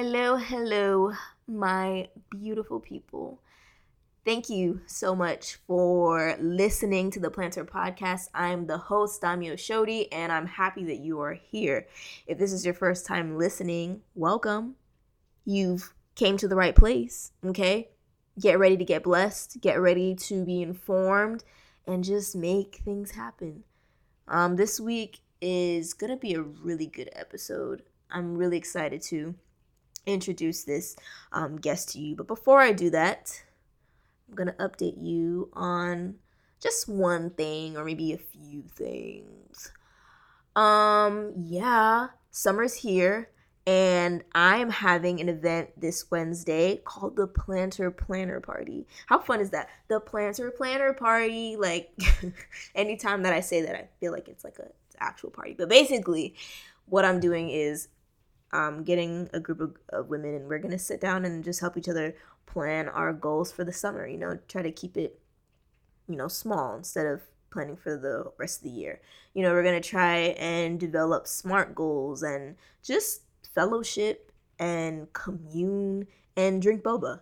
Hello, hello, my beautiful people. Thank you so much for listening to the Plannter Podcast. I'm the host, Damio Shodi, and I'm happy that you are here. If this is your first time listening, welcome. You've came to the right place, okay? Get ready to get blessed, get ready to be informed, and just make things happen. Um, this week is gonna be a really good episode. I'm really excited to introduce this um, guest to you. But before I do that, I'm going to update you on just one thing or maybe a few things. Um, yeah, summer's here and I am having an event this Wednesday called the Plannter Planner Party. How fun is that? The Plannter Planner Party. Like, anytime that I say that, I feel like it's like a actual party. But basically, what I'm doing is um, getting a group of, of women and we're going to sit down and just help each other plan our goals for the summer you know try to keep it you know small instead of planning for the rest of the year. You know we're going to try and develop smart goals and just fellowship and commune and drink boba.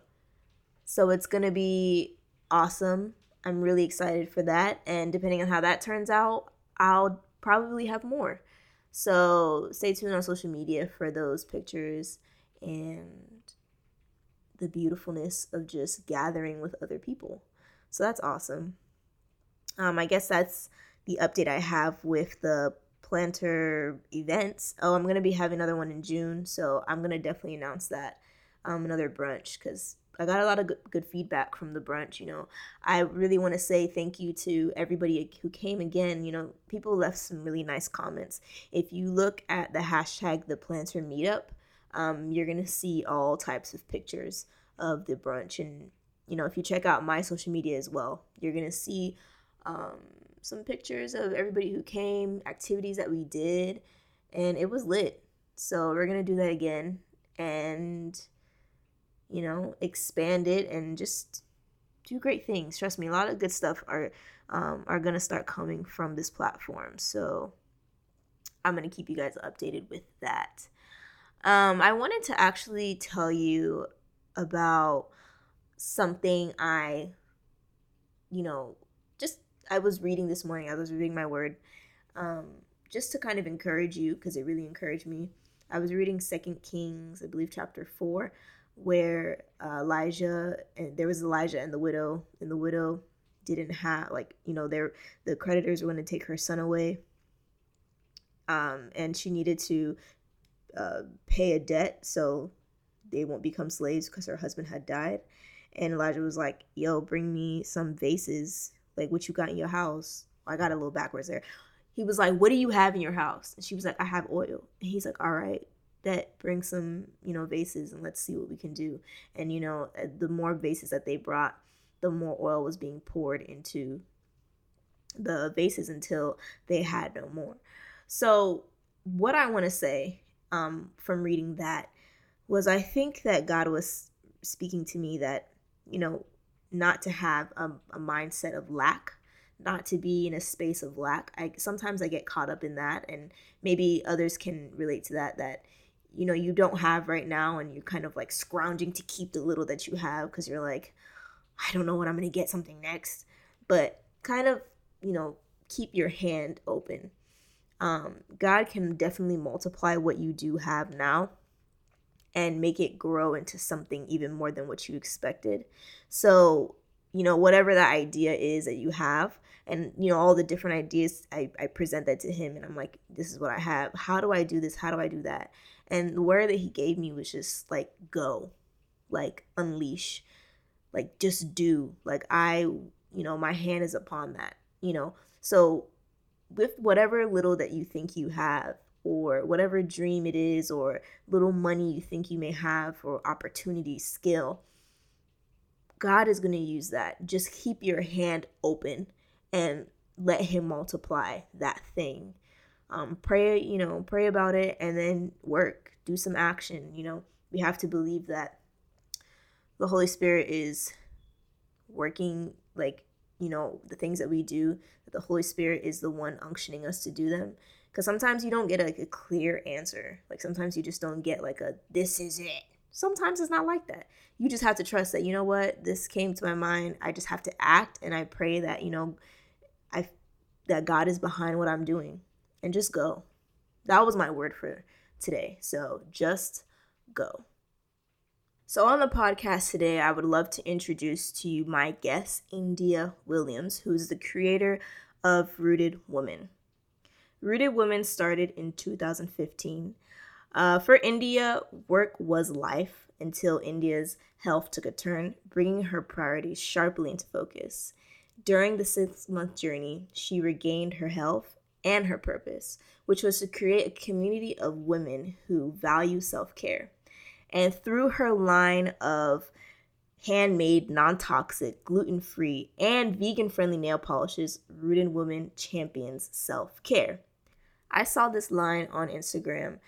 So it's going to be awesome. I'm really excited for that and depending on how that turns out i'll probably have more so stay tuned on social media for those pictures and the beautifulness of just gathering with other people. So that's awesome. Um, I guess that's the update I have with the plannter events. Oh, I'm gonna be having another one in June, so I'm gonna definitely announce that. Um, another brunch because I got a lot of good, good feedback from the brunch. You know, I really want to say thank you to everybody who came again. You know, people left some really nice comments. If you look at the hashtag the plannter meetup, um, you're gonna see all types of pictures of the brunch, and you know, if you check out my social media as well, you're gonna see um, some pictures of everybody who came, activities that we did, and it was lit. So we're gonna do that again, and you know, expand it and just do great things. Trust me, a lot of good stuff are um, are gonna start coming from this platform. So I'm gonna keep you guys updated with that. Um, I wanted to actually tell you about something I, you know, just I was reading this morning. I was reading my word, um, just to kind of encourage you because it really encouraged me. I was reading Second Kings, I believe, chapter four where uh, Elijah and there was Elijah and the widow, and the widow didn't have like you know their the creditors were going to take her son away, um, and she needed to uh, pay a debt so they won't become slaves because her husband had died. And Elijah was like, "Yo, bring me some vases, like what you got in your house." I got a little backwards there. He was like, "What do you have in your house?" And she was like, "I have oil." And he's like, "All right, that bring some you know vases and let's see what we can do. And you know uh, the more vases that they brought the more oil was being poured into the vases until they had no more. So what i want to say um, from reading that was i think that god was speaking to me that you know not to have a, a mindset of lack not to be in a space of lack. I sometimes i get caught up in that and maybe others can relate to that that you know you don't have right now and you're kind of like scrounging to keep the little that you have because you're like i don't know when i'm to get something next. But kind of you know keep your hand open. Um, god can definitely multiply what you do have now and make it grow into something even more than what you expected. So you know whatever that idea is that you have and you know all the different ideas I, I present that to him and i'm like this is what i have. How do i do this? How do i do that and the word that he gave me was just like go like unleash like just do like i you know my hand is upon that you know so with whatever little that you think you have or whatever dream it is or little money you think you may have or opportunity, skill. God is going to use that. Just keep your hand open and let Him multiply that thing. Um, pray, you know, pray about it and then work, do some action. You know, we have to believe that the Holy Spirit is working, like, you know, the things that we do, that the Holy Spirit is the one unctioning us to do them. Because sometimes you don't get like a clear answer. Like sometimes you just don't get like a, this is it. Sometimes it's not like that. You just have to trust that, you know what, this came to my mind. I just have to act and I pray that, you know, I that God is behind what I'm doing and just go. That was my word for today. So just go. So, on the podcast today, I would love to introduce to you my guest, India Williams, who is the creator of Rooted Woman. Rooted Woman started in 2015. Uh, for India, work was life until India's health took a turn, bringing her priorities sharply into focus. During the six month journey, she regained her health and her purpose, which was to create a community of women who value self care. And through her line of handmade, non toxic, gluten free, and vegan friendly nail polishes, Rooted Woman champions self care. I saw this line on Instagram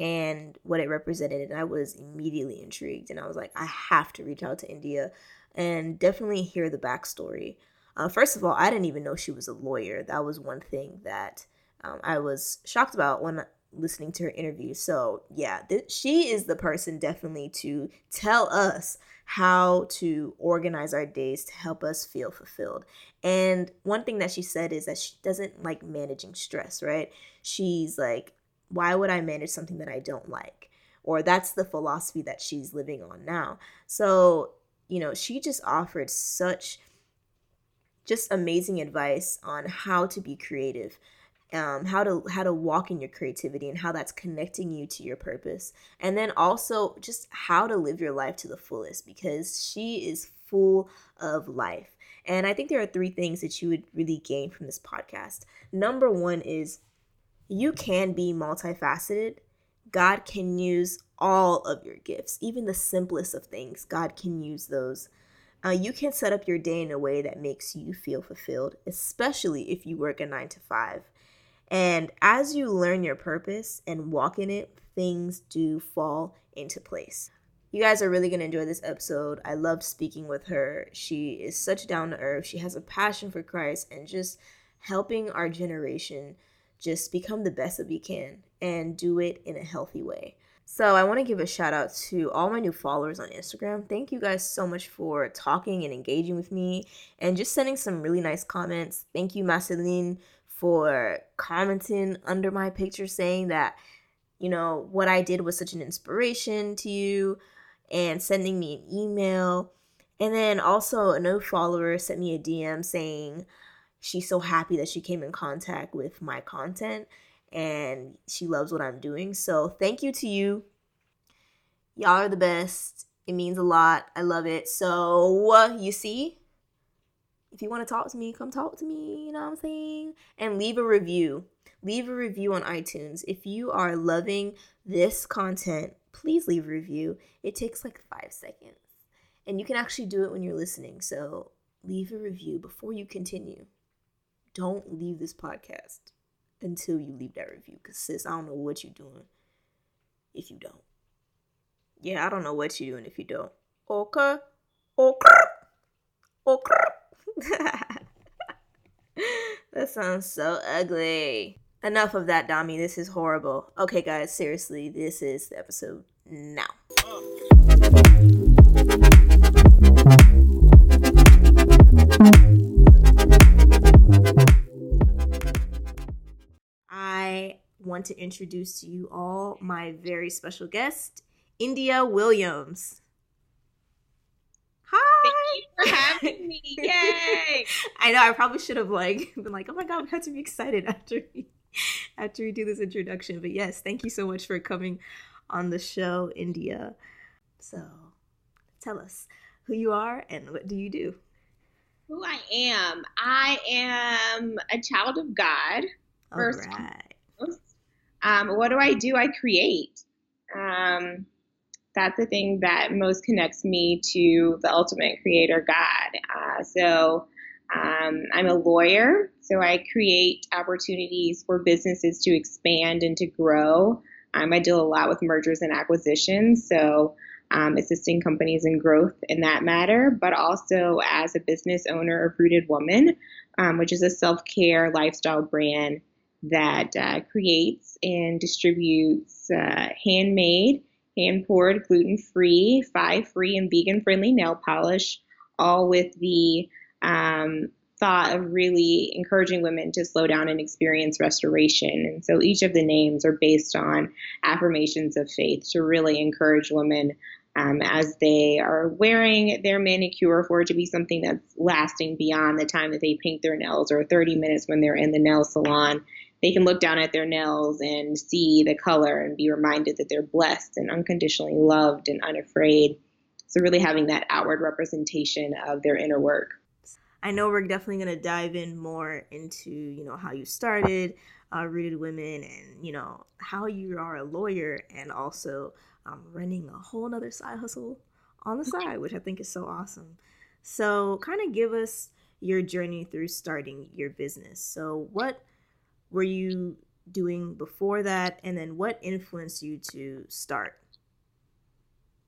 and what it represented, and I was immediately intrigued. And I was like, I have to reach out to India and definitely hear the backstory. Uh, first of all, I didn't even know she was a lawyer. That was one thing that um, I was shocked about when listening to her interview. So, yeah, th- she is the person definitely to tell us how to organize our days to help us feel fulfilled. And one thing that she said is that she doesn't like managing stress, right? She's like, why would I manage something that I don't like? Or that's the philosophy that she's living on now. So, you know, she just offered such just amazing advice on how to be creative um, how to how to walk in your creativity and how that's connecting you to your purpose. And then also just how to live your life to the fullest because she is full of life. And i think there are three things that you would really gain from this podcast. Number one is you can be multifaceted. God can use all of your gifts even the simplest of things. God can use those uh, you can set up your day in a way that makes you feel fulfilled, especially if you work a nine to five. And as you learn your purpose and walk in it, things do fall into place. You guys are really going to enjoy this episode. I love speaking with her. She is such down to earth. She has a passion for Christ and just helping our generation just become the best that we can and do it in a healthy way. So, I want to give a shout out to all my new followers on Instagram. Thank you guys so much for talking and engaging with me and just sending some really nice comments. Thank you, Marceline, for commenting under my picture saying that, you know, what I did was such an inspiration to you and sending me an email. And then also a new follower sent me a DM saying she's so happy that she came in contact with my content and she loves what I'm doing. So thank you to you. Y'all are the best. It means a lot. I love it. So, you see, if you want to talk to me, come talk to me, you know what I'm saying? And leave a review. Leave a review on iTunes. If you are loving this content, please leave a review. It takes like five seconds. And you can actually do it when you're listening. So leave a review before you continue. Don't leave this podcast until you leave that review. Because, sis, I don't know what you're doing if you don't. Yeah, I don't know what you're doing if you don't. Okay. Okay. Okay. that sounds so ugly. Enough of that, Dami. This is horrible. Okay, guys, seriously, this is the episode now. I want to introduce to you all my very special guest, India Williams. Hi. Thank you for having me. Yay. I know I probably should have like been like, oh my god, we have to be excited after we after we do this introduction. But yes, thank you so much for coming on the show, India. So tell us who you are and what do you do? Who I am. I am a child of God. All first right. Um, what do I do? I create. Um, that's the thing that most connects me to the ultimate creator, God. Uh, so um, I'm a lawyer, so I create opportunities for businesses to expand and to grow. Um, I deal a lot with mergers and acquisitions, so um, assisting companies in growth in that matter, but also as a business owner of Rooted Woman, um, which is a self care lifestyle brand that uh, creates and distributes uh, handmade, hand poured, gluten free, five free, and vegan friendly nail polish, all with the um, thought of really encouraging women to slow down and experience restoration. And so each of the names are based on affirmations of faith to really encourage women um, as they are wearing their manicure for it to be something that's lasting beyond the time that they paint their nails or 30 minutes when they're in the nail salon. They can look down at their nails and see the color and be reminded that they're blessed and unconditionally loved and unafraid. So, really having that outward representation of their inner work. I know we're definitely going to dive in more into, you know, how you started uh, Rooted Women and, you know, how you are a lawyer and also um, running a whole nother side hustle on the side, which I think is so awesome. So, kind of give us your journey through starting your business. So, what were you doing before that? And then what influenced you to start?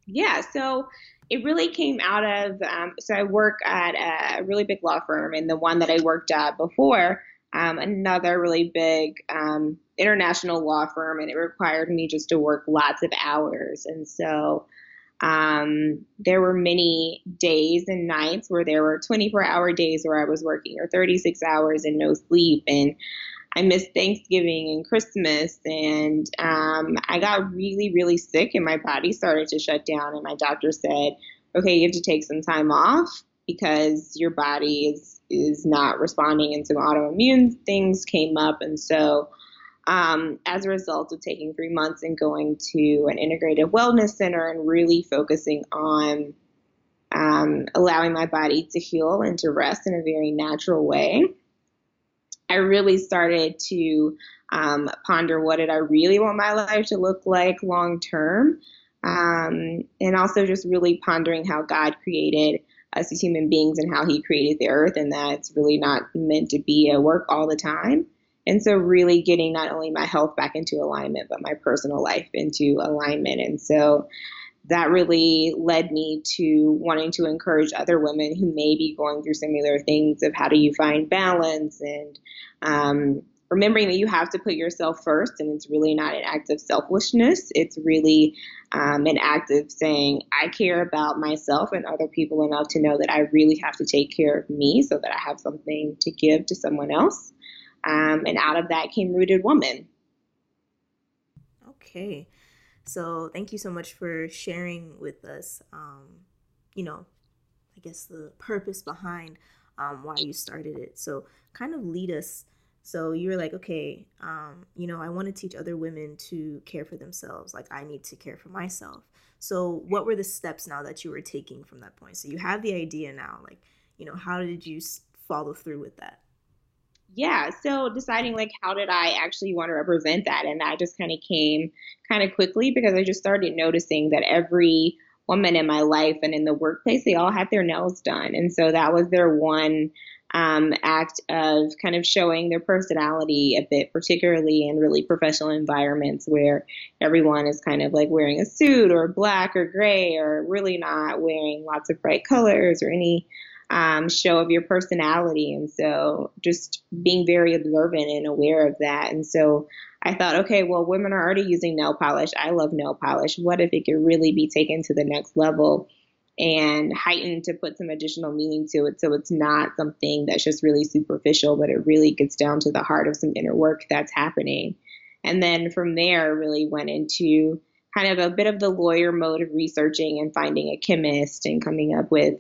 Yeah, so it really came out of um, so I work at a really big law firm, and the one that I worked at before, um, another really big um, international law firm, and it required me just to work lots of hours. And so um, there were many days and nights where there were 24 hour days where I was working or 36 hours and no sleep. And I missed Thanksgiving and Christmas, and um, I got really, really sick, and my body started to shut down. And my doctor said, "Okay, you have to take some time off because your body is is not responding, and some autoimmune things came up." And so um, as a result of taking three months and going to an integrated wellness center and really focusing on um, allowing my body to heal and to rest in a very natural way, I really started to um, ponder what did I really want my life to look like long term. Um, and also just really pondering how God created us as human beings and how he created the earth and that it's really not meant to be a work all the time. And so, really getting not only my health back into alignment, but my personal life into alignment. And so, that really led me to wanting to encourage other women who may be going through similar things of how do you find balance and um, remembering that you have to put yourself first and it's really not an act of selfishness it's really um, an act of saying i care about myself and other people enough to know that i really have to take care of me so that i have something to give to someone else um, and out of that came Rooted Woman. Okay. So thank you so much for sharing with us, um, you know, I guess the purpose behind um, why you started it. So kind of lead us. So you were like, okay, um, you know, I want to teach other women to care for themselves. Like I need to care for myself. So what were the steps now that you were taking from that point? So you have the idea now. Like, you know, how did you follow through with that? Yeah, so deciding like how did I actually want to represent that, and that just kind of came kind of quickly because I just started noticing that every woman in my life and in the workplace they all had their nails done, and so that was their one um, act of kind of showing their personality a bit, particularly in really professional environments where everyone is kind of like wearing a suit or black or gray or really not wearing lots of bright colors or any um, show of your personality. And so just being very observant and aware of that. And so I thought, okay, well, women are already using nail polish. I love nail polish. What if it could really be taken to the next level and heightened to put some additional meaning to it so it's not something that's just really superficial, but it really gets down to the heart of some inner work that's happening. And then from there, really went into kind of a bit of the lawyer mode of researching and finding a chemist and coming up with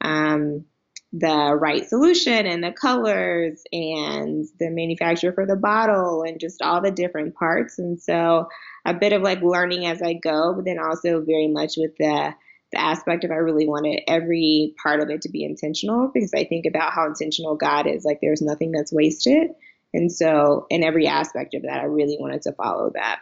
um, the right solution and the colors and the manufacturer for the bottle and just all the different parts. And so a bit of like learning as I go, but then also very much with the the aspect of I really wanted every part of it to be intentional because I think about how intentional God is. Like there's nothing that's wasted. And so, in every aspect of that, I really wanted to follow that.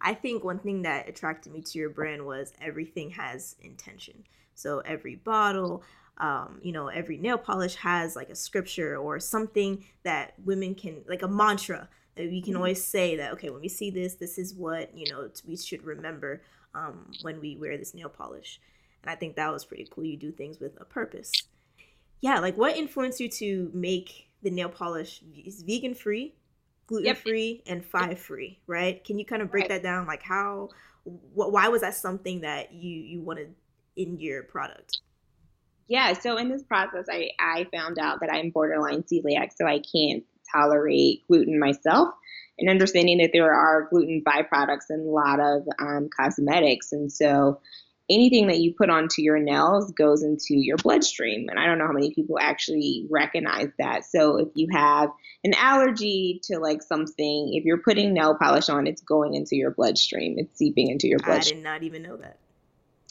I think one thing that attracted me to your brand was everything has intention. So every bottle, um, you know, every nail polish has like a scripture or something that women can, like a mantra that we can mm-hmm. always say that, okay, when we see this, this is what, you know, we should remember um, when we wear this nail polish. And I think that was pretty cool. You do things with a purpose. Yeah, like what influenced you to make the nail polish is vegan free, gluten free, yep. and five free, right? Can you kind of break right. that down? Like how, wh- why was that something that you you wanted in your product? Yeah, so in this process, I, I found out that I'm borderline celiac, so I can't tolerate gluten myself. And understanding that there are gluten byproducts in a lot of um, cosmetics. And so anything that you put onto your nails goes into your bloodstream. And I don't know how many people actually recognize that. So if you have an allergy to like something, if you're putting nail polish on, it's going into your bloodstream, it's seeping into your bloodstream. I did not even know that.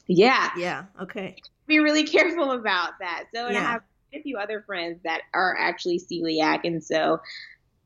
Yeah. Yeah. Okay. Be really careful about that. So, and yeah. I have a few other friends that are actually celiac, and so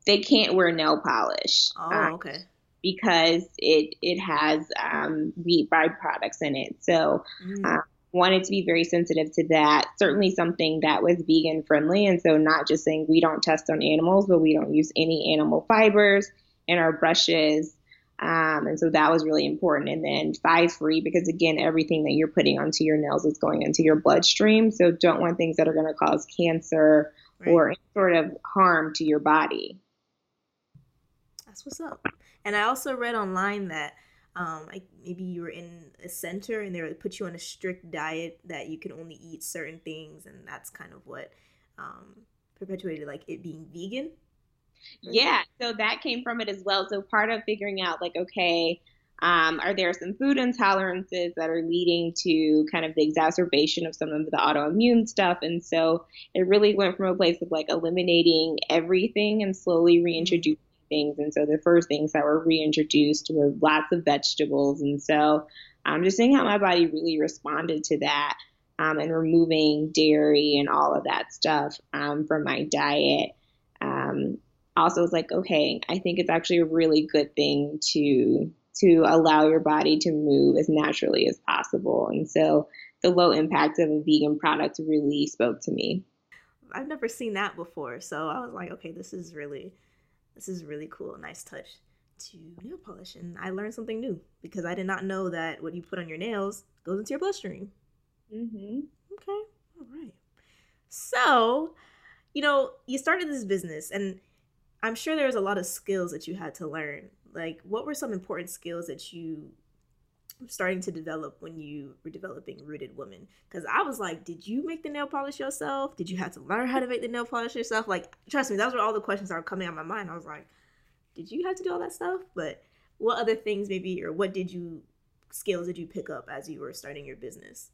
they can't wear nail polish. Oh, um, okay. Because it it has um, wheat byproducts in it. So, mm. uh, wanted to be very sensitive to that. Certainly something that was vegan friendly, and so not just saying we don't test on animals, but we don't use any animal fibers in our brushes. Um, and so that was really important. And then five free, because again, everything that you're putting onto your nails is going into your bloodstream. So don't want things that are going to cause cancer right. or any sort of harm to your body. That's what's up. And I also read online that um, I, maybe you were in a center and they would put you on a strict diet that you can only eat certain things, and that's kind of what um, perpetuated like it being vegan. Yeah, so that came from it as well. So part of figuring out like, okay, um, are there some food intolerances that are leading to kind of the exacerbation of some of the autoimmune stuff? And so it really went from a place of like eliminating everything and slowly mm-hmm. reintroducing things. And so the first things that were reintroduced were lots of vegetables. And so I'm um, just seeing how my body really responded to that um, and removing dairy and all of that stuff um, from my diet. Also was like, okay, I think it's actually a really good thing to to allow your body to move as naturally as possible. And so the low impact of a vegan product really spoke to me. I've never seen that before. So I was like, okay, this is really this is really cool. Nice touch to nail polish. And I learned something new because I did not know that what you put on your nails goes into your bloodstream. Mm-hmm. Okay. All right. So, you know, you started this business and I'm sure there was a lot of skills that you had to learn. Like, what were some important skills that you were starting to develop when you were developing Rooted Woman? Because I was like, did you make the nail polish yourself? Did you have to learn how to make the nail polish yourself? Like, trust me, those were all the questions that were coming out of my mind. I was like, did you have to do all that stuff? But what other things maybe, or what did you skills did you pick up as you were starting your business?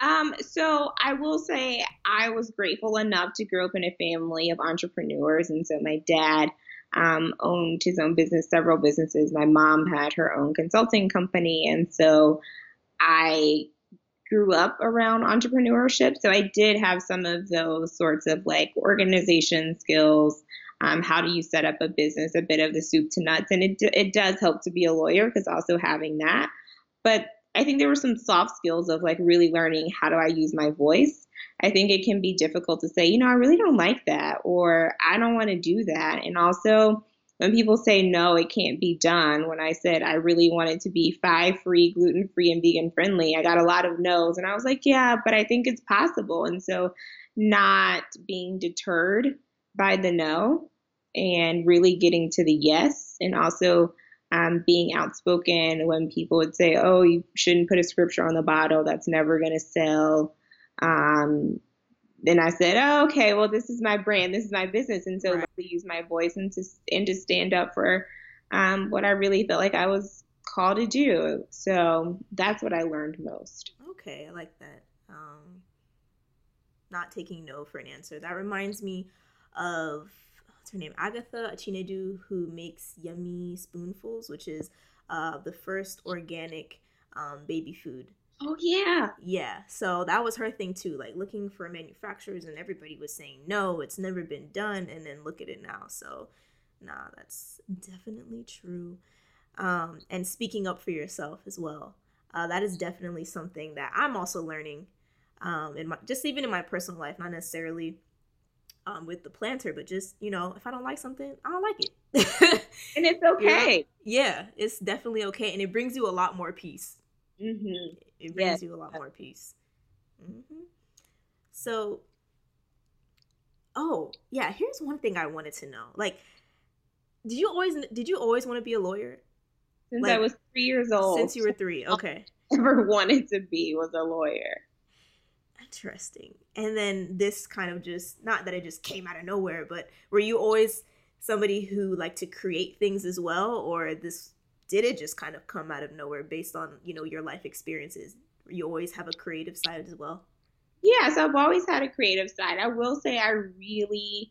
Um, so I will say I was grateful enough to grow up in a family of entrepreneurs. And so my dad um, owned his own business, several businesses. My mom had her own consulting company. And so I grew up around entrepreneurship. So I did have some of those sorts of like organization skills. Um, how do you set up a business, a bit of the soup to nuts. And it, it does help to be a lawyer because also having that. But I think there were some soft skills of like really learning how do I use my voice. I think it can be difficult to say, you know, I really don't like that or I don't want to do that. And also, when people say no, it can't be done, when I said I really wanted to be five free, gluten free, and vegan friendly, I got a lot of no's. And I was like, yeah, but I think it's possible. And so, not being deterred by the no and really getting to the yes and also um, being outspoken when people would say, "Oh, you shouldn't put a scripture on the bottle. That's never going to sell." Um, then I said, oh, "Okay, well, this is my brand. This is my business, and so right. let use my voice and to and to stand up for um, what I really felt like I was called to do." So that's what I learned most. Okay, I like that. Um, not taking no for an answer. That reminds me of what's her name? Agatha Achindu, who makes Yummy Spoonfuls, which is uh, the first organic um, baby food. Oh yeah. Yeah. So that was her thing too, like looking for manufacturers and everybody was saying no, it's never been done and then look at it now. So nah, that's definitely true. Um and speaking up for yourself as well. Uh, that is definitely something that I'm also learning um in my just even in my personal life, not necessarily um, with the plannter, but just you know, if I don't like something, I don't like it, and it's okay. Yeah. yeah, it's definitely okay, and it brings you a lot more peace. Mm-hmm. It brings you a lot more peace. Mm-hmm. So, oh yeah, here's one thing I wanted to know. Like, did you always did you always want to be a lawyer? Since like, I was three years old. Since you were three, okay. Ever wanted to be was a lawyer. Interesting. And then this kind of just not that it just came out of nowhere, but were you always somebody who liked to create things as well, or this did it just kind of come out of nowhere based on you know your life experiences? You always have a creative side as well. Yeah, so I've always had a creative side. I will say I really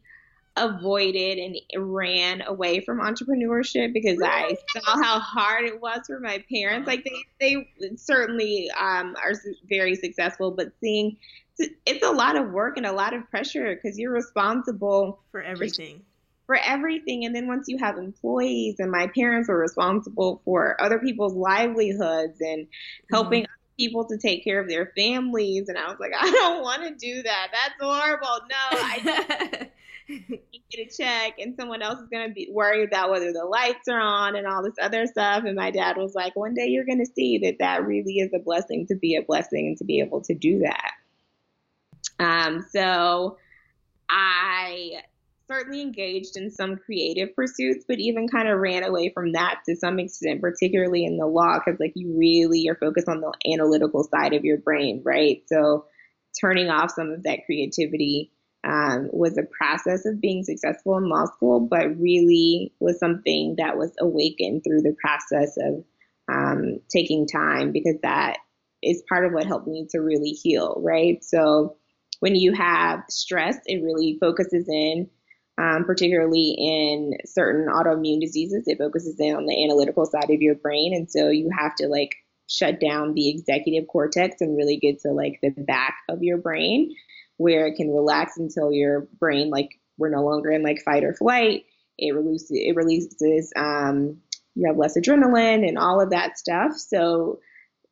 avoided and ran away from entrepreneurship because? I saw how hard it was for my parents. Like they, they certainly um, are very successful, but seeing it's a lot of work and a lot of pressure because you're responsible for everything. For everything, and then once you have employees, and my parents were responsible for other people's livelihoods and helping mm-hmm people to take care of their families and I was like I don't want to do that that's horrible no I get a check and someone else is going to be worried about whether the lights are on and all this other stuff. And my dad was like, one day you're going to see that that really is a blessing to be a blessing and to be able to do that. Um, so I certainly engaged in some creative pursuits, but even kind of ran away from that to some extent, particularly in the law, because like you really are focused on the analytical side of your brain, right? So turning off some of that creativity um, was a process of being successful in law school, but really was something that was awakened through the process of um, taking time because that is part of what helped me to really heal, right? So when you have stress, it really focuses in, um, particularly in certain autoimmune diseases, it focuses in on the analytical side of your brain. And so you have to like shut down the executive cortex and really get to like the back of your brain where it can relax until your brain like we're no longer in like fight or flight. It releases it releases um, you have less adrenaline and all of that stuff. So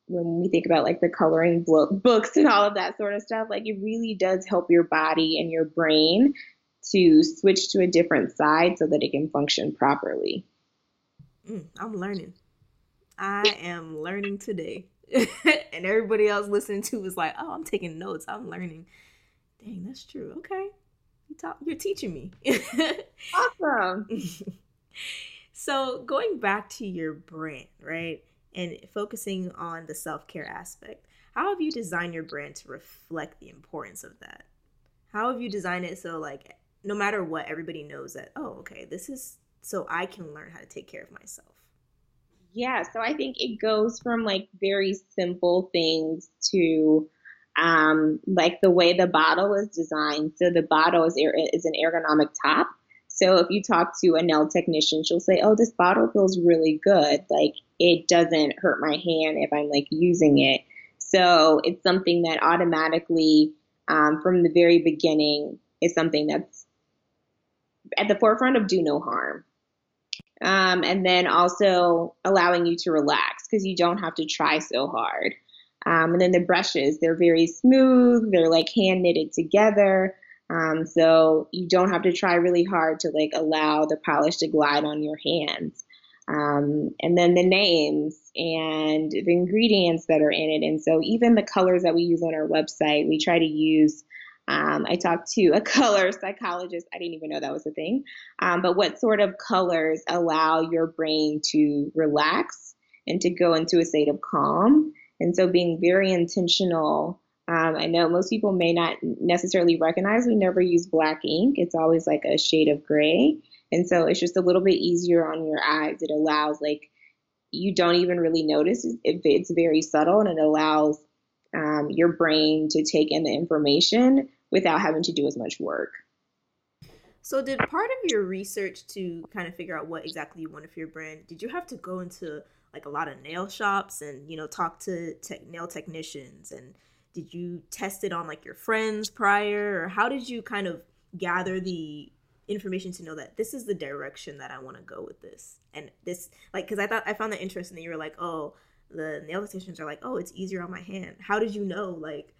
when we think about like the coloring book, books and all of that sort of stuff, like it really does help your body and your brain to switch to a different side so that it can function properly. Mm, I'm learning. I am learning today. and everybody else listening to is like, oh, I'm taking notes. I'm learning. Dang, that's true. Okay. You talk, you're teaching me. awesome. so, going back to your brand, right? And focusing on the self care aspect, how have you designed your brand to reflect the importance of that? How have you designed it so, like, no matter what, everybody knows that, oh, okay, this is so I can learn how to take care of myself? Yeah, so I think it goes from like very simple things to um, like the way the bottle is designed. So the bottle is, is an ergonomic top. So if you talk to a nail technician, she'll say, "Oh, this bottle feels really good. Like it doesn't hurt my hand if I'm like using it." So it's something that automatically, um, from the very beginning, is something that's at the forefront of do no harm. Um, and then also allowing you to relax because you don't have to try so hard. Um, and then the brushes, they're very smooth. They're like hand knitted together. Um, so you don't have to try really hard to like allow the polish to glide on your hands. Um, and then the names and the ingredients that are in it. And so even the colors that we use on our website, we try to use. Um, I talked to a color psychologist. I didn't even know that was a thing. Um, but what sort of colors allow your brain to relax and to go into a state of calm? And so being very intentional. Um, I know most people may not necessarily recognize we never use black ink. It's always like a shade of gray. And so it's just a little bit easier on your eyes. It allows like you don't even really notice if it's very subtle and it allows um, your brain to take in the information without having to do as much work. So, did part of your research to kind of figure out what exactly you wanted for your brand, did you have to go into like a lot of nail shops and you know talk to te- nail technicians? And did you test it on like your friends prior? Or how did you kind of gather the information to know that this is the direction that I want to go with this? And this like because I thought I found that interesting that you were like oh the nail technicians are like oh it's easier on my hand how did you know like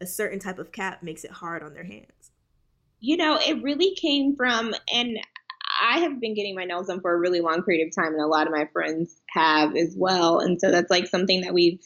a certain type of cap makes it hard on their hands you know it really came from and I have been getting my nails done for a really long period of time, and a lot of my friends have as well. And so that's like something that we've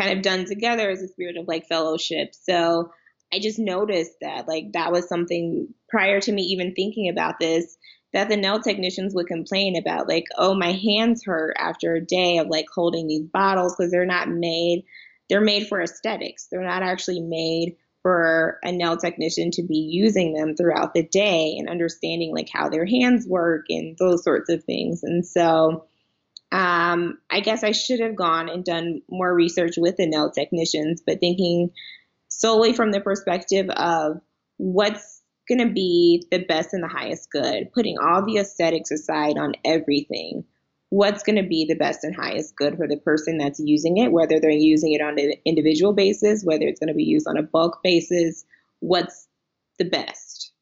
kind of done together as a spirit of like fellowship. So I just noticed that like that was something prior to me even thinking about this that the nail technicians would complain about like oh my hands hurt after a day of like holding these bottles because they're not made they're made for aesthetics they're not actually made for a nail technician to be using them throughout the day and understanding like how their hands work and those sorts of things. And so um, I guess I should have gone and done more research with the nail technicians, but thinking solely from the perspective of what's going to be the best and the highest good, putting all the aesthetics aside on everything what's going to be the best and highest good for the person that's using it, whether they're using it on an individual basis, whether it's going to be used on a bulk basis, what's the best.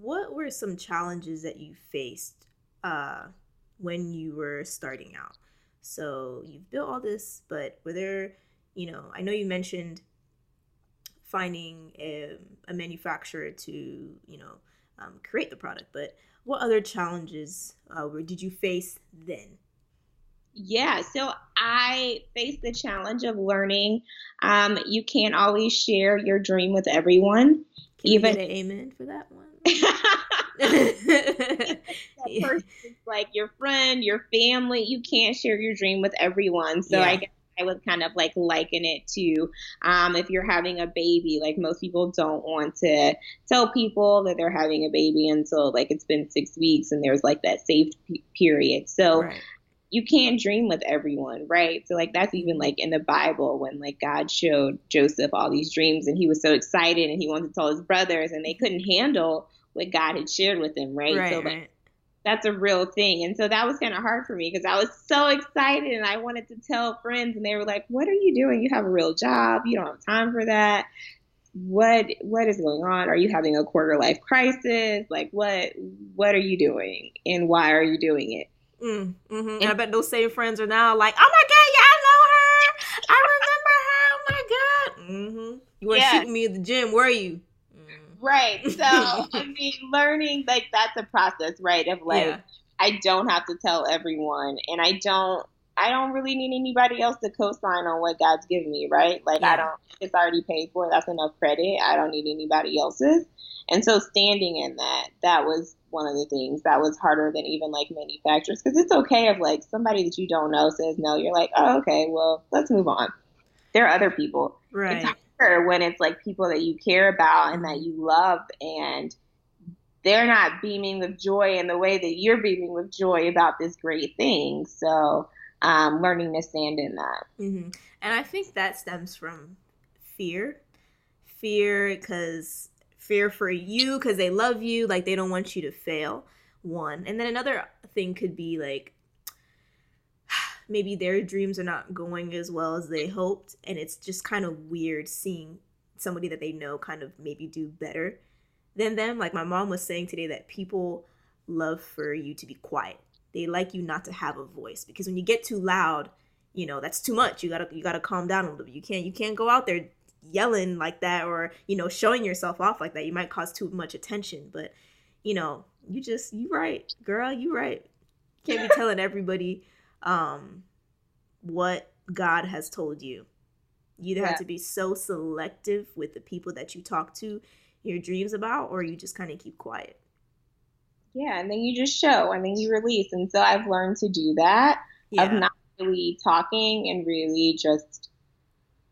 What were some challenges that you faced uh, when you were starting out? So you've built all this, but were there, you know, I know you mentioned finding a, a manufacturer to, you know, um, create the product, but what other challenges uh, did you face then? Yeah, so I faced the challenge of learning. Um, you can't always share your dream with everyone. Can even an amen for that one. that like your friend, your family. You can't share your dream with everyone. So yeah. I guess I would kind of like liken it to um, if you're having a baby. Like most people don't want to tell people that they're having a baby until like it's been six weeks and there's like that safe p- period. So. Right. You can't dream with everyone, right? So, like, that's even like in the Bible when like God showed Joseph all these dreams and he was so excited and he wanted to tell his brothers and they couldn't handle what God had shared with him, right? right so, like, right that's a real thing. And so that was kind of hard for me because I was so excited and I wanted to tell friends and they were like, "What are you doing? You have a real job. You don't have time for that. What what is going on? Are you having a quarter life crisis? Like what what are you doing and why are you doing it?" Mm, mm-hmm. And I bet those same friends are now like, "Oh my god, yeah, I know her. I remember her. Oh my god." Mm-hmm. You were yes. shooting me at the gym. Where are you? Right. So, I mean, learning, like, that's a process, right? Of like, yeah. I don't have to tell everyone, and I don't. I don't really need anybody else to co-sign on what God's given me, right? Like yeah. I don't it's already paid for. That's enough credit. I don't need anybody else's. And so standing in that, that was one of the things that was harder than even like manufacturers because it's okay if like somebody that you don't know says no, you're like, "Oh, okay, well, let's move on." There are other people. Right. It's when it's like people that you care about and that you love and they're not beaming with joy in the way that you're beaming with joy about this great thing. So, um, learning to stand in that. Mm-hmm. And I think that stems from fear. Fear because fear for you because they love you, like they don't want you to fail. One. And then another thing could be like maybe their dreams are not going as well as they hoped and it's just kind of weird seeing somebody that they know kind of maybe do better than them. Like my mom was saying today that people love for you to be quiet. They like you not to have a voice because when you get too loud you know that's too much. You gotta you gotta calm down a little bit. You can't you can't go out there yelling like that or you know showing yourself off like that. You might cause too much attention but you know you just you right girl you right. Can't be telling everybody um, what God has told you. You either yeah. have to be so selective with the people that you talk to your dreams about, or you just kind of keep quiet. Yeah, and then you just show and then you release. And so I've learned to do that yeah. of not really talking and really just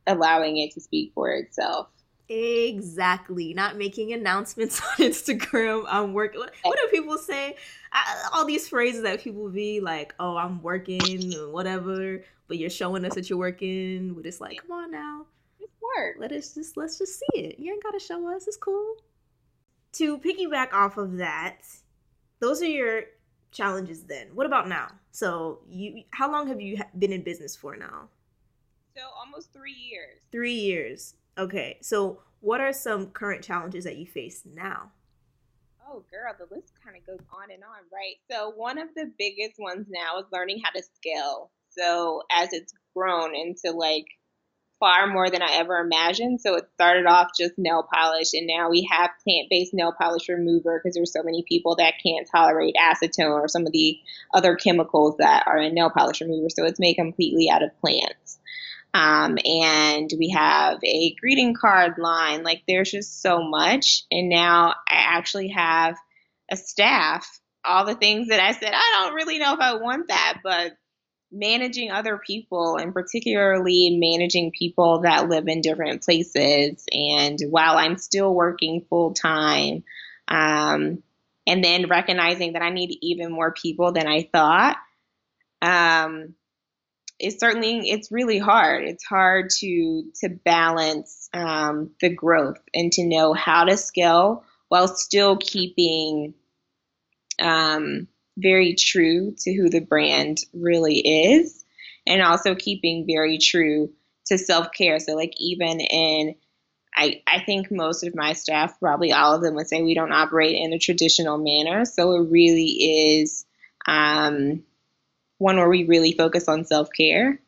allowing it to speak for itself. Exactly. Not making announcements on Instagram. I'm working. What, what do people say? I, all these phrases that people be like, "Oh, I'm working," or whatever. But you're showing us that you're working. But it's like, come on now, just work. Let us just let's just see it. You ain't gotta show us. It's cool. To piggyback off of that, those are your challenges then. What about now? So you, how long have you been in business for now? So almost three years. Three years. Okay. So what are some current challenges that you face now? Oh, girl, the list kind of goes on and on, right? So one of the biggest ones now is learning how to scale. So as it's grown into like far more than I ever imagined. So it started off just nail polish, and now we have plant based nail polish remover because there's so many people that can't tolerate acetone or some of the other chemicals that are in nail polish remover. So it's made completely out of plants. Um, and we have a greeting card line. Like there's just so much. And now I actually have a staff. All the things that I said, I don't really know if I want that, but managing other people and particularly managing people that live in different places and while i'm still working full time um, and then recognizing that i need even more people than i thought um, it's certainly it's really hard. It's hard to to balance um, the growth and to know how to scale while still keeping um, very true to who the brand really is and also keeping very true to self-care. So like even in I, I think most of my staff probably all of them would say we don't operate in a traditional manner. So it really is um, one where we really focus on self-care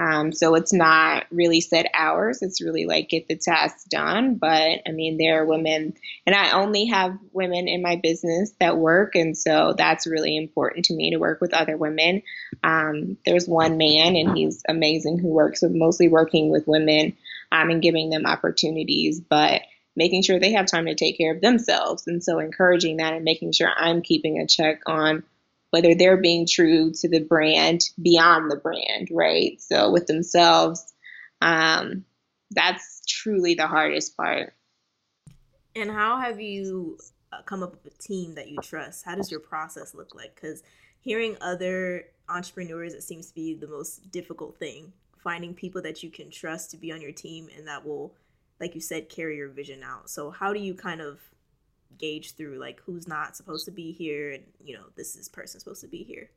um, so it's not really set hours. It's really like get the tasks done. But I mean, there are women, and I only have women in my business that work. And so that's really important to me to work with other women. Um, there's one man, and he's amazing, who works with mostly working with women um, and giving them opportunities. But making sure they have time to take care of themselves. And so encouraging that and making sure I'm keeping a check on whether they're being true to the brand beyond the brand, right? So with themselves, um, that's truly the hardest part. And how have you uh, come up with a team that you trust? How does your process look like? Because hearing other entrepreneurs, it seems to be the most difficult thing. Finding people that you can trust to be on your team and that will, like you said, carry your vision out. So, how do you kind of gauge through like who's not supposed to be here and you know this is person supposed to be here.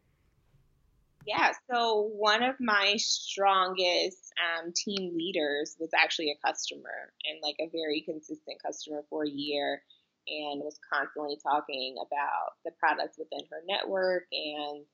Yeah so one of my strongest um, team leaders was actually a customer and like a very consistent customer for a year and was constantly talking about the products within her network and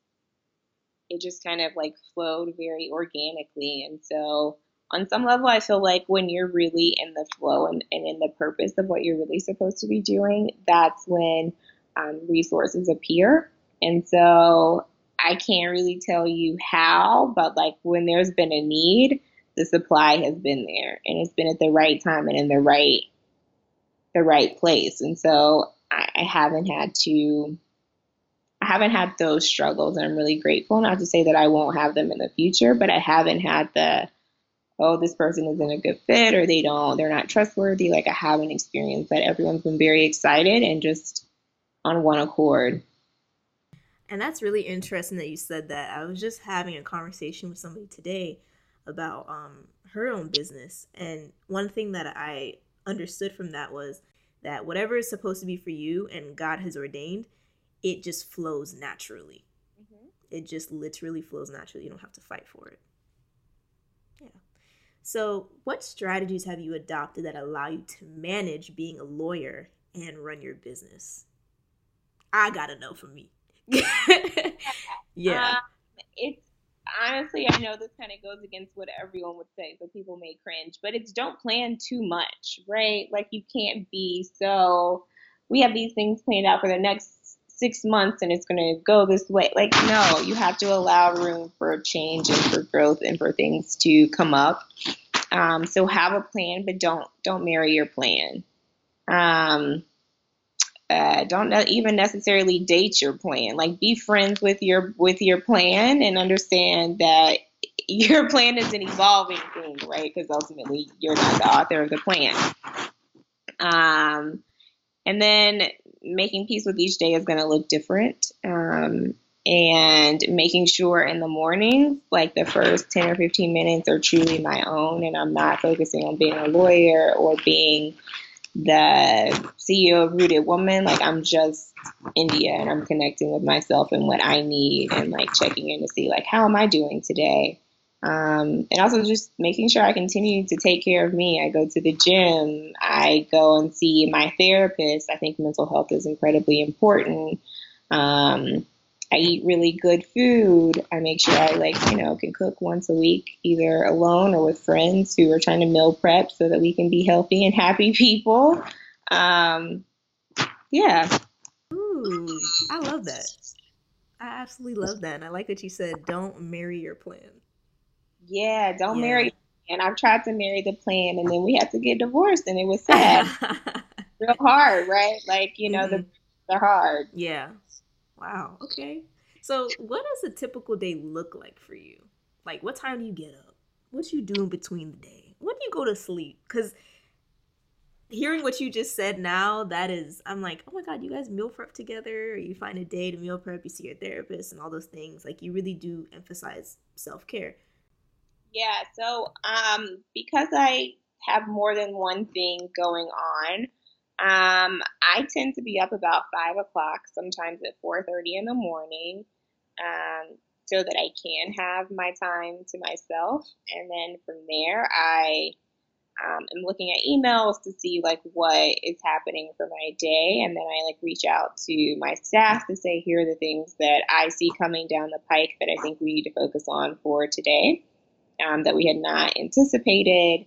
it just kind of like flowed very organically. And so on some level, I feel like when you're really in the flow and, and in the purpose of what you're really supposed to be doing, that's when um, resources appear. And so I can't really tell you how, but like when there's been a need, the supply has been there and it's been at the right time and in the right the right place. And so I, I haven't had to I haven't had those struggles and I'm really grateful. Not to say that I won't have them in the future, but I haven't had the oh, this person isn't a good fit or they don't, they're not trustworthy. Like I haven't experienced that. Everyone's been very excited and just on one accord. And that's really interesting that you said that. I was just having a conversation with somebody today about um, her own business. And one thing that I understood from that was that whatever is supposed to be for you and God has ordained, it just flows naturally. Mm-hmm. It just literally flows naturally. You don't have to fight for it. So, what strategies have you adopted that allow you to manage being a lawyer and run your business? I gotta know for me. yeah. Um, it's honestly, I know this kind of goes against what everyone would say, so people may cringe, but it's don't plan too much, right? Like, you can't be so, we have these things planned out for the next six months and it's going to go this way. Like, no, you have to allow room for change and for growth and for things to come up. Um, so have a plan, but don't don't marry your plan. Um, uh, don't even necessarily date your plan. Like, be friends with your with your plan and understand that your plan is an evolving thing, right? Because ultimately, you're not the author of the plan. Um, and then making peace with each day is going to look different. Um, and making sure in the mornings, like the first 10 or 15 minutes are truly my own, and I'm not focusing on being a lawyer or being the CEO of Rooted Woman, like I'm just India and I'm connecting with myself and what I need and like checking in to see like how am I doing today. Um, and also just making sure I continue to take care of me. I go to the gym. I go and see my therapist. I think mental health is incredibly important. Um, I eat really good food. I make sure I like, you know, can cook once a week, either alone or with friends who are trying to meal prep so that we can be healthy and happy people. Um, yeah. Ooh, I love that. I absolutely love that. And I like what you said. Don't marry your plan. Yeah, don't yeah. marry. And I've tried to marry the plan, and then we had to get divorced, and it was sad, real hard, right? Like you know, mm-hmm. the they're hard. Yeah. Wow. Okay. So, what does a typical day look like for you? Like, what time do you get up? What you doing between the day? When do you go to sleep? Because hearing what you just said now, that is, I'm like, oh my god, you guys meal prep together. you find a day to meal prep. You see your therapist and all those things. Like, you really do emphasize self care. Yeah. So, um, because I have more than one thing going on, um, I tend to be up about five o'clock, sometimes at four thirty in the morning, um, so that I can have my time to myself. And then from there, I um, am looking at emails to see like what is happening for my day, and then I like reach out to my staff to say here are the things that I see coming down the pike that I think we need to focus on for today um, that we had not anticipated.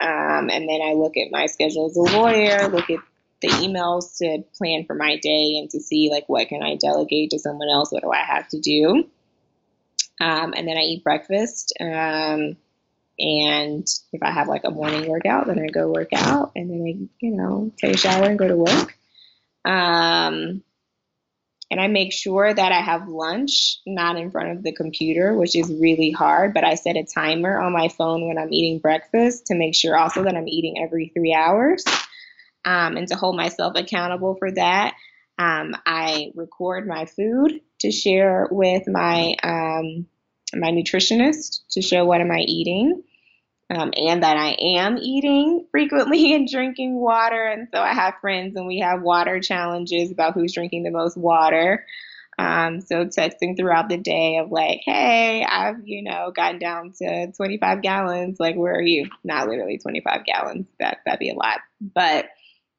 Um, and then I look at my schedule as a lawyer, look at the emails to plan for my day and to see like what can I delegate to someone else, what do I have to do. Um, and then I eat breakfast. Um, and if I have like a morning workout, then I go work out and then I, you know, take a shower and go to work. Um, and I make sure that I have lunch not in front of the computer, which is really hard. But I set a timer on my phone when I'm eating breakfast to make sure also that I'm eating every three hours um, and to hold myself accountable for that. Um, I record my food to share with my um, my nutritionist to show what am I eating. Um, and that I am eating frequently and drinking water. And so I have friends and we have water challenges about who's drinking the most water. Um, so texting throughout the day of like, hey, I've, you know, gotten down to 25 gallons. Like, where are you? Not literally 25 gallons. That, that'd be a lot. But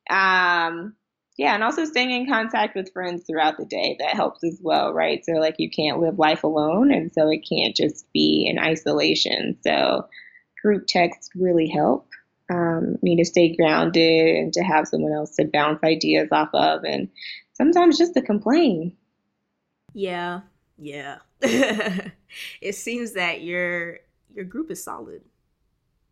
um, yeah, and also staying in contact with friends throughout the day that helps as well, right? So like you can't live life alone, and so it can't just be in isolation. So group texts really help um, me to stay grounded and to have someone else to bounce ideas off of, and sometimes just to complain. Yeah, yeah. it seems that your your group is solid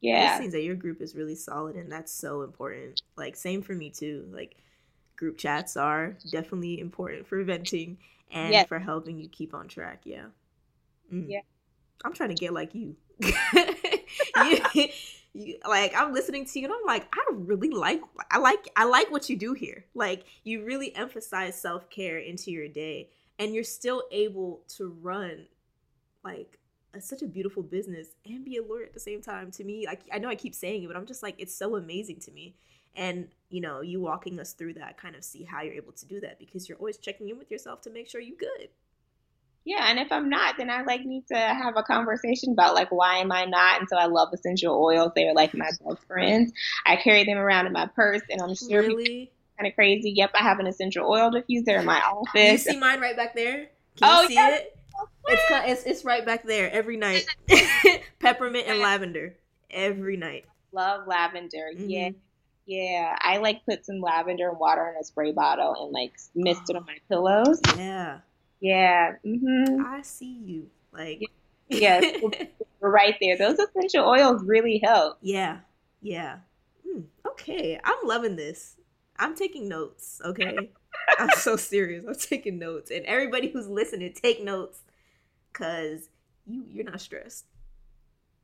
yeah it seems that your group is really solid and that's so important like same for me too like group chats are definitely important for venting and yes. for helping you keep on track yeah mm. yeah i'm trying to get like you. You, you like i'm listening to you and i'm like i really like i like i like what you do here. Like you really emphasize self-care into your day and you're still able to run like such a beautiful business and be a lawyer at the same time. To me like i know i keep saying it but i'm just like it's so amazing to me. And you know you walking us through that kind of see how you're able to do that because you're always checking in with yourself to make sure you're good yeah and if i'm not then i like need to have a conversation about like why am i not and so i love essential oils they're like my best friends i carry them around in my purse and i'm sure really kind of crazy yep i have an essential oil diffuser in my office you see mine right back there can oh, you see yes. it it's, it's it's right back there every night. Peppermint and lavender every night. Love lavender. Mm-hmm. Yeah. Yeah, I like put some lavender and water in a spray bottle and like mist oh. it on my pillows. Yeah. Yeah. Mm-hmm. I see you. Like yes, we're right there. Those essential oils really help. Yeah. Yeah. Mm, okay, I'm loving this. I'm taking notes. Okay. I'm so serious. I'm taking notes, and everybody who's listening, take notes because you you're not stressed.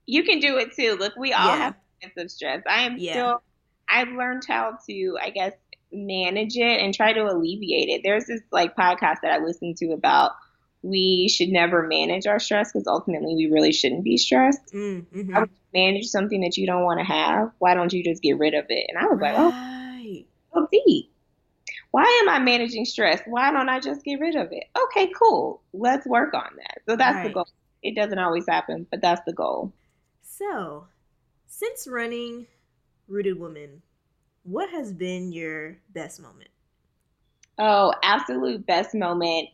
You can do it too. Look, we all yeah. have sense of stress. I am yeah. still. I've learned how to, I guess, manage it and try to alleviate it. There's this like podcast that I listened to about we should never manage our stress because ultimately we really shouldn't be stressed. Mm, mm-hmm. manage something that you don't want to have? Why don't you just get rid of it? And I was right. like, oh, deep. Why am I managing stress? Why don't I just get rid of it? Okay, cool. Let's work on that. So that's right. the goal. It doesn't always happen, but that's the goal. So, since running Rooted Woman, what has been your best moment? Oh, absolute best moment.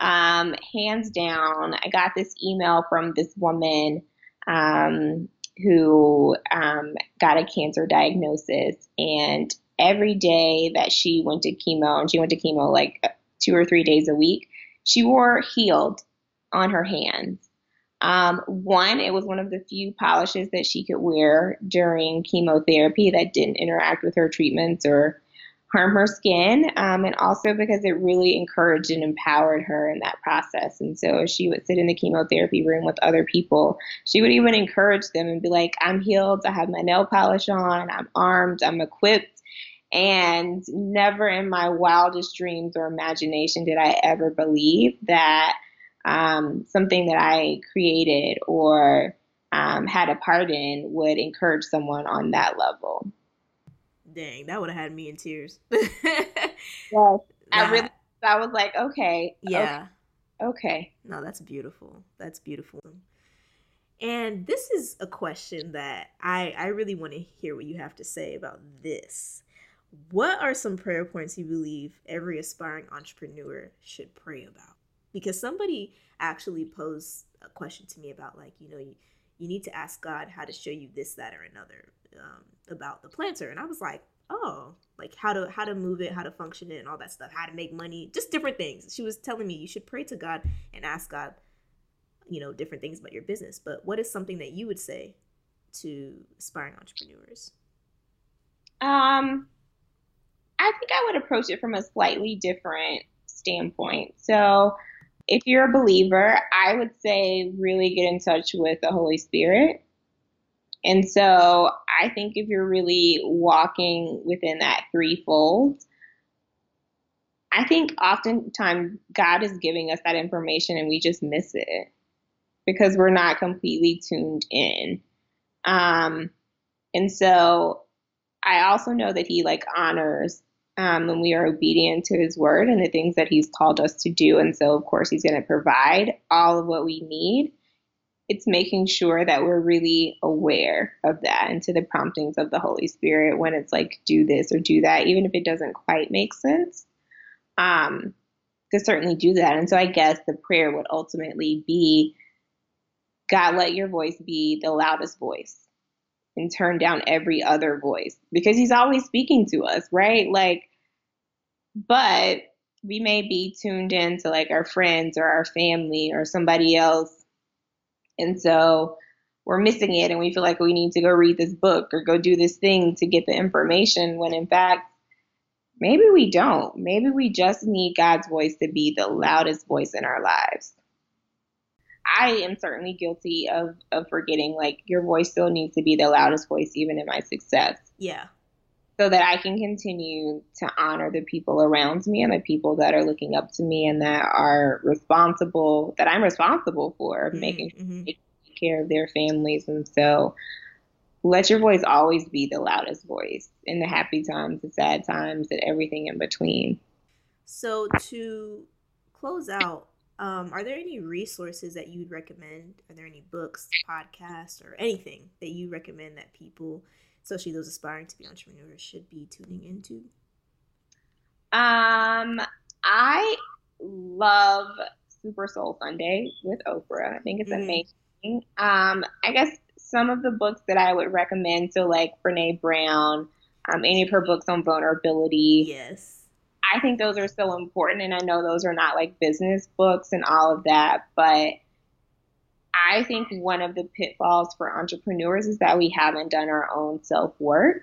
Um, hands down, I got this email from this woman um, who um, got a cancer diagnosis, and every day that she went to chemo, and she went to chemo like two or three days a week, she wore healed on her hands. Um, one, it was one of the few polishes that she could wear during chemotherapy that didn't interact with her treatments or harm her skin, um, and also because it really encouraged and empowered her in that process. And so she would sit in the chemotherapy room with other people. She would even encourage them and be like, I'm healed, I have my nail polish on, I'm armed, I'm equipped. And never in my wildest dreams or imagination did I ever believe that um, something that I created or um, had a part in would encourage someone on that level. Dang, that would have had me in tears. yes, I really, I was like, okay, yeah, okay. okay. No, that's beautiful. That's beautiful. And this is a question that I I really want to hear what you have to say about this. What are some prayer points you believe every aspiring entrepreneur should pray about? Because somebody actually posed a question to me about like, you know, you, you need to ask God how to show you this, that, or another um, about the plannter, and I was like, oh, like how to how to move it, how to function it, and all that stuff, how to make money, just different things. She was telling me you should pray to God and ask God, you know, different things about your business. But what is something that you would say to aspiring entrepreneurs? Um, I think I would approach it from a slightly different standpoint. So, if you're a believer, I would say really get in touch with the Holy Spirit and so I think if you're really walking within that threefold, I think oftentimes God is giving us that information and we just miss it because we're not completely tuned in. Um, and so I also know that He like honors um, when we are obedient to His word and the things that He's called us to do. And so, of course, He's going to provide all of what we need it's making sure that we're really aware of that and to the promptings of the Holy Spirit when it's like, do this or do that, even if it doesn't quite make sense. Um, to certainly do that. And so I guess the prayer would ultimately be God, let your voice be the loudest voice and turn down every other voice because he's always speaking to us, right? Like, but we may be tuned in to like our friends or our family or somebody else and so we're missing it and we feel like we need to go read this book or go do this thing to get the information when in fact, maybe we don't. Maybe we just need God's voice to be the loudest voice in our lives. I am certainly guilty of, of forgetting like your voice still needs to be the loudest voice even in my success. Yeah. So that I can continue to honor the people around me and the people that are looking up to me and that are responsible, that I'm responsible for mm-hmm. making sure mm-hmm. they take care of their families. And so let your voice always be the loudest voice in the happy times, the sad times, and everything in between. So to close out, um, are there any resources that you'd recommend? Are there any books, podcasts, or anything that you recommend that people especially those aspiring to be entrepreneurs, should be tuning into? Um, I love Super Soul Sunday with Oprah. I think it's mm-hmm. amazing. Um, I guess some of the books that I would recommend, so like Brene Brown, um, any of her books on vulnerability. Yes. I think those are so important, and I know those are not like business books and all of that, but I think one of the pitfalls for entrepreneurs is that we haven't done our own self work.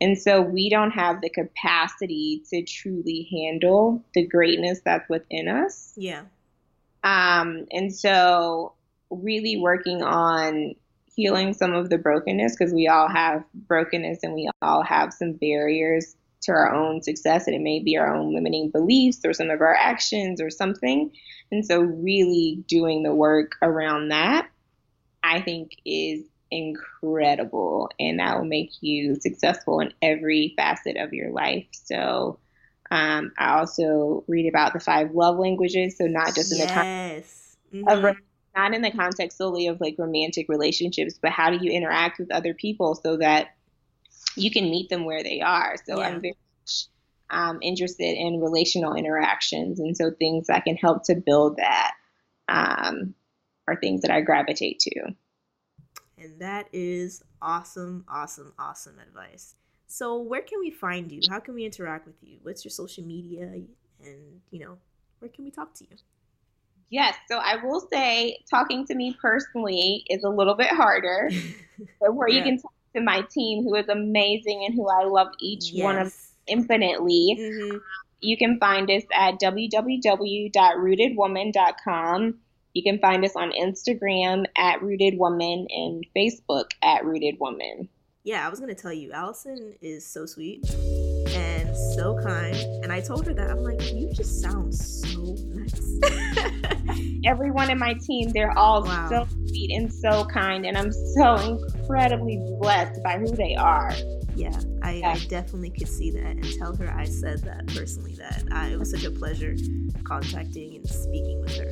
And so we don't have the capacity to truly handle the greatness that's within us. Yeah. Um, and so really working on healing some of the brokenness because we all have brokenness and we all have some barriers to our own success and it may be our own limiting beliefs or some of our actions or something and so really doing the work around that i think is incredible and that will make you successful in every facet of your life. So um, I also read about the five love languages. So not just in yes. the context mm-hmm. of not in the context solely of like romantic relationships, but how do you interact with other people so that you can meet them where they are. So yeah. I'm very much um, interested in relational interactions, and so things that can help to build that um, are things that I gravitate to. And that is awesome, awesome, awesome advice. So, where can we find you? How can we interact with you? What's your social media? And, you know, where can we talk to you? Yes, so I will say talking to me personally is a little bit harder. but where yeah. you can talk to my team, who is amazing and who I love each yes. one of infinitely, mm-hmm. you can find us at www.rootedwoman.com. You can find us on Instagram at Rooted Woman and Facebook at Rooted Woman. Yeah, I was gonna tell you, Allison is so sweet and so kind. And I told her that I'm like, you just sound so nice. Everyone in my team, they're all wow. so sweet and so kind, and I'm so incredibly blessed by who they are. Yeah, I, yeah. I definitely could see that and tell her I said that personally. That I, it was such a pleasure contacting and speaking with her.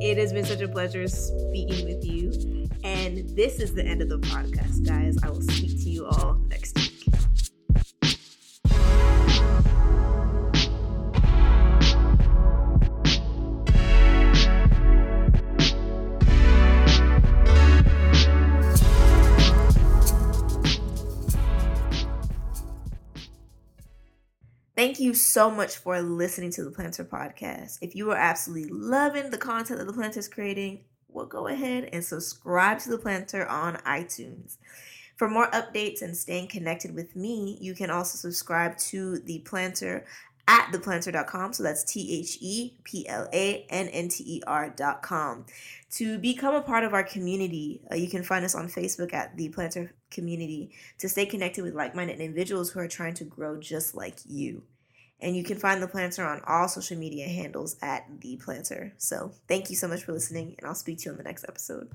It has been such a pleasure speaking with you. And this is the end of the podcast, guys. I will speak to you all next week. Thank you so much for listening to the Plannter Podcast. If you are absolutely loving the content that the Plannter is creating, well, go ahead and subscribe to the Plannter on iTunes. For more updates and staying connected with me, you can also subscribe to the Plannter at theplannter.com. So that's T H E P L A N N T E R.com. To become a part of our community, uh, you can find us on Facebook at the Plannter Community to stay connected with like minded individuals who are trying to grow just like you. And you can find the plannter on all social media handles at the plannter. So thank you so much for listening, and I'll speak to you on the next episode.